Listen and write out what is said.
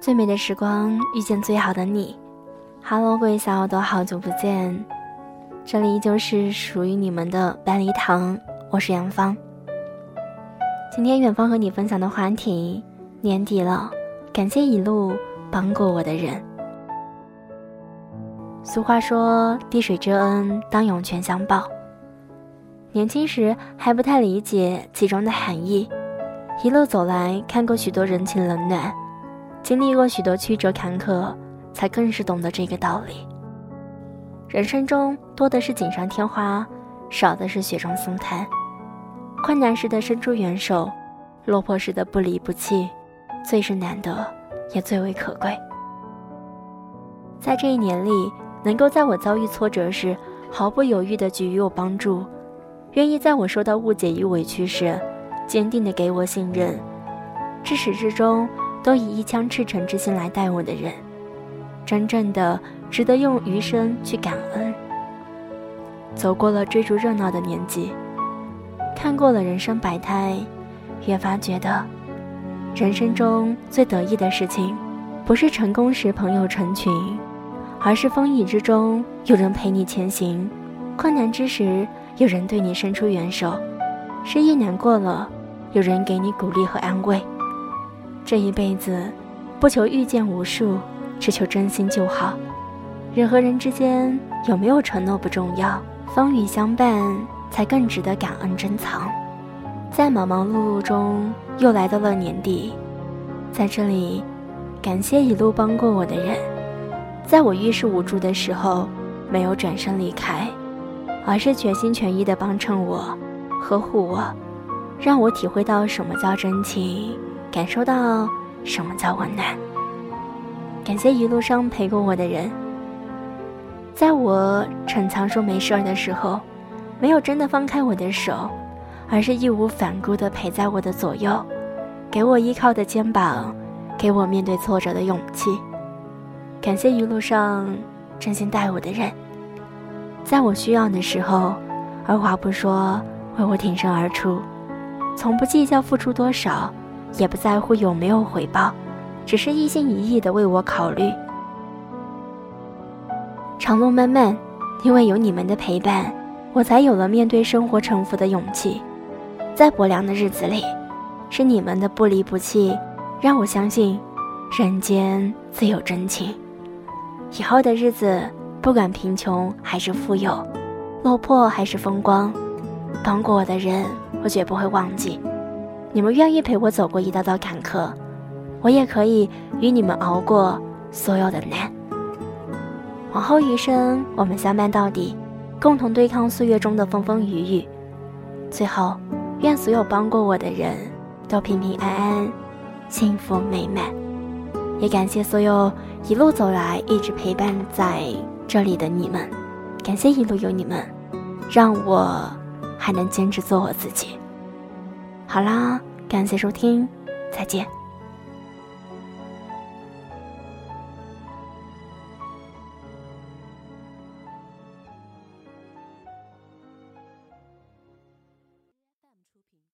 最美的时光遇见最好的你，Hello，各位小耳朵，好久不见，这里依旧是属于你们的班里堂，我是杨芳。今天远方和你分享的话题，年底了，感谢一路帮过我的人。俗话说，滴水之恩当涌泉相报。年轻时还不太理解其中的含义，一路走来看过许多人情冷暖。经历过许多曲折坎坷，才更是懂得这个道理。人生中多的是锦上添花，少的是雪中送炭。困难时的伸出援手，落魄时的不离不弃，最是难得，也最为可贵。在这一年里，能够在我遭遇挫折时毫不犹豫地给予我帮助，愿意在我受到误解与委屈时，坚定地给我信任，至始至终。都以一腔赤诚之心来待我的人，真正的值得用余生去感恩。走过了追逐热闹的年纪，看过了人生百态，越发觉得，人生中最得意的事情，不是成功时朋友成群，而是风雨之中有人陪你前行，困难之时有人对你伸出援手，失意难过了，有人给你鼓励和安慰。这一辈子，不求遇见无数，只求真心就好。人和人之间有没有承诺不重要，风雨相伴才更值得感恩珍藏。在忙忙碌碌中，又来到了年底，在这里，感谢一路帮过我的人，在我遇事无助的时候，没有转身离开，而是全心全意的帮衬我，呵护我，让我体会到什么叫真情。感受到什么叫温暖。感谢一路上陪过我的人，在我逞强说没事儿的时候，没有真的放开我的手，而是义无反顾地陪在我的左右，给我依靠的肩膀，给我面对挫折的勇气。感谢一路上真心待我的人，在我需要的时候，二话不说为我挺身而出，从不计较付出多少。也不在乎有没有回报，只是一心一意的为我考虑。长路漫漫，因为有你们的陪伴，我才有了面对生活沉浮的勇气。在薄凉的日子里，是你们的不离不弃，让我相信人间自有真情。以后的日子，不管贫穷还是富有，落魄还是风光，帮过我的人，我绝不会忘记。你们愿意陪我走过一道道坎坷，我也可以与你们熬过所有的难。往后余生，我们相伴到底，共同对抗岁月中的风风雨雨。最后，愿所有帮过我的人都平平安安、幸福美满。也感谢所有一路走来一直陪伴在这里的你们，感谢一路有你们，让我还能坚持做我自己。好啦，感谢收听，再见。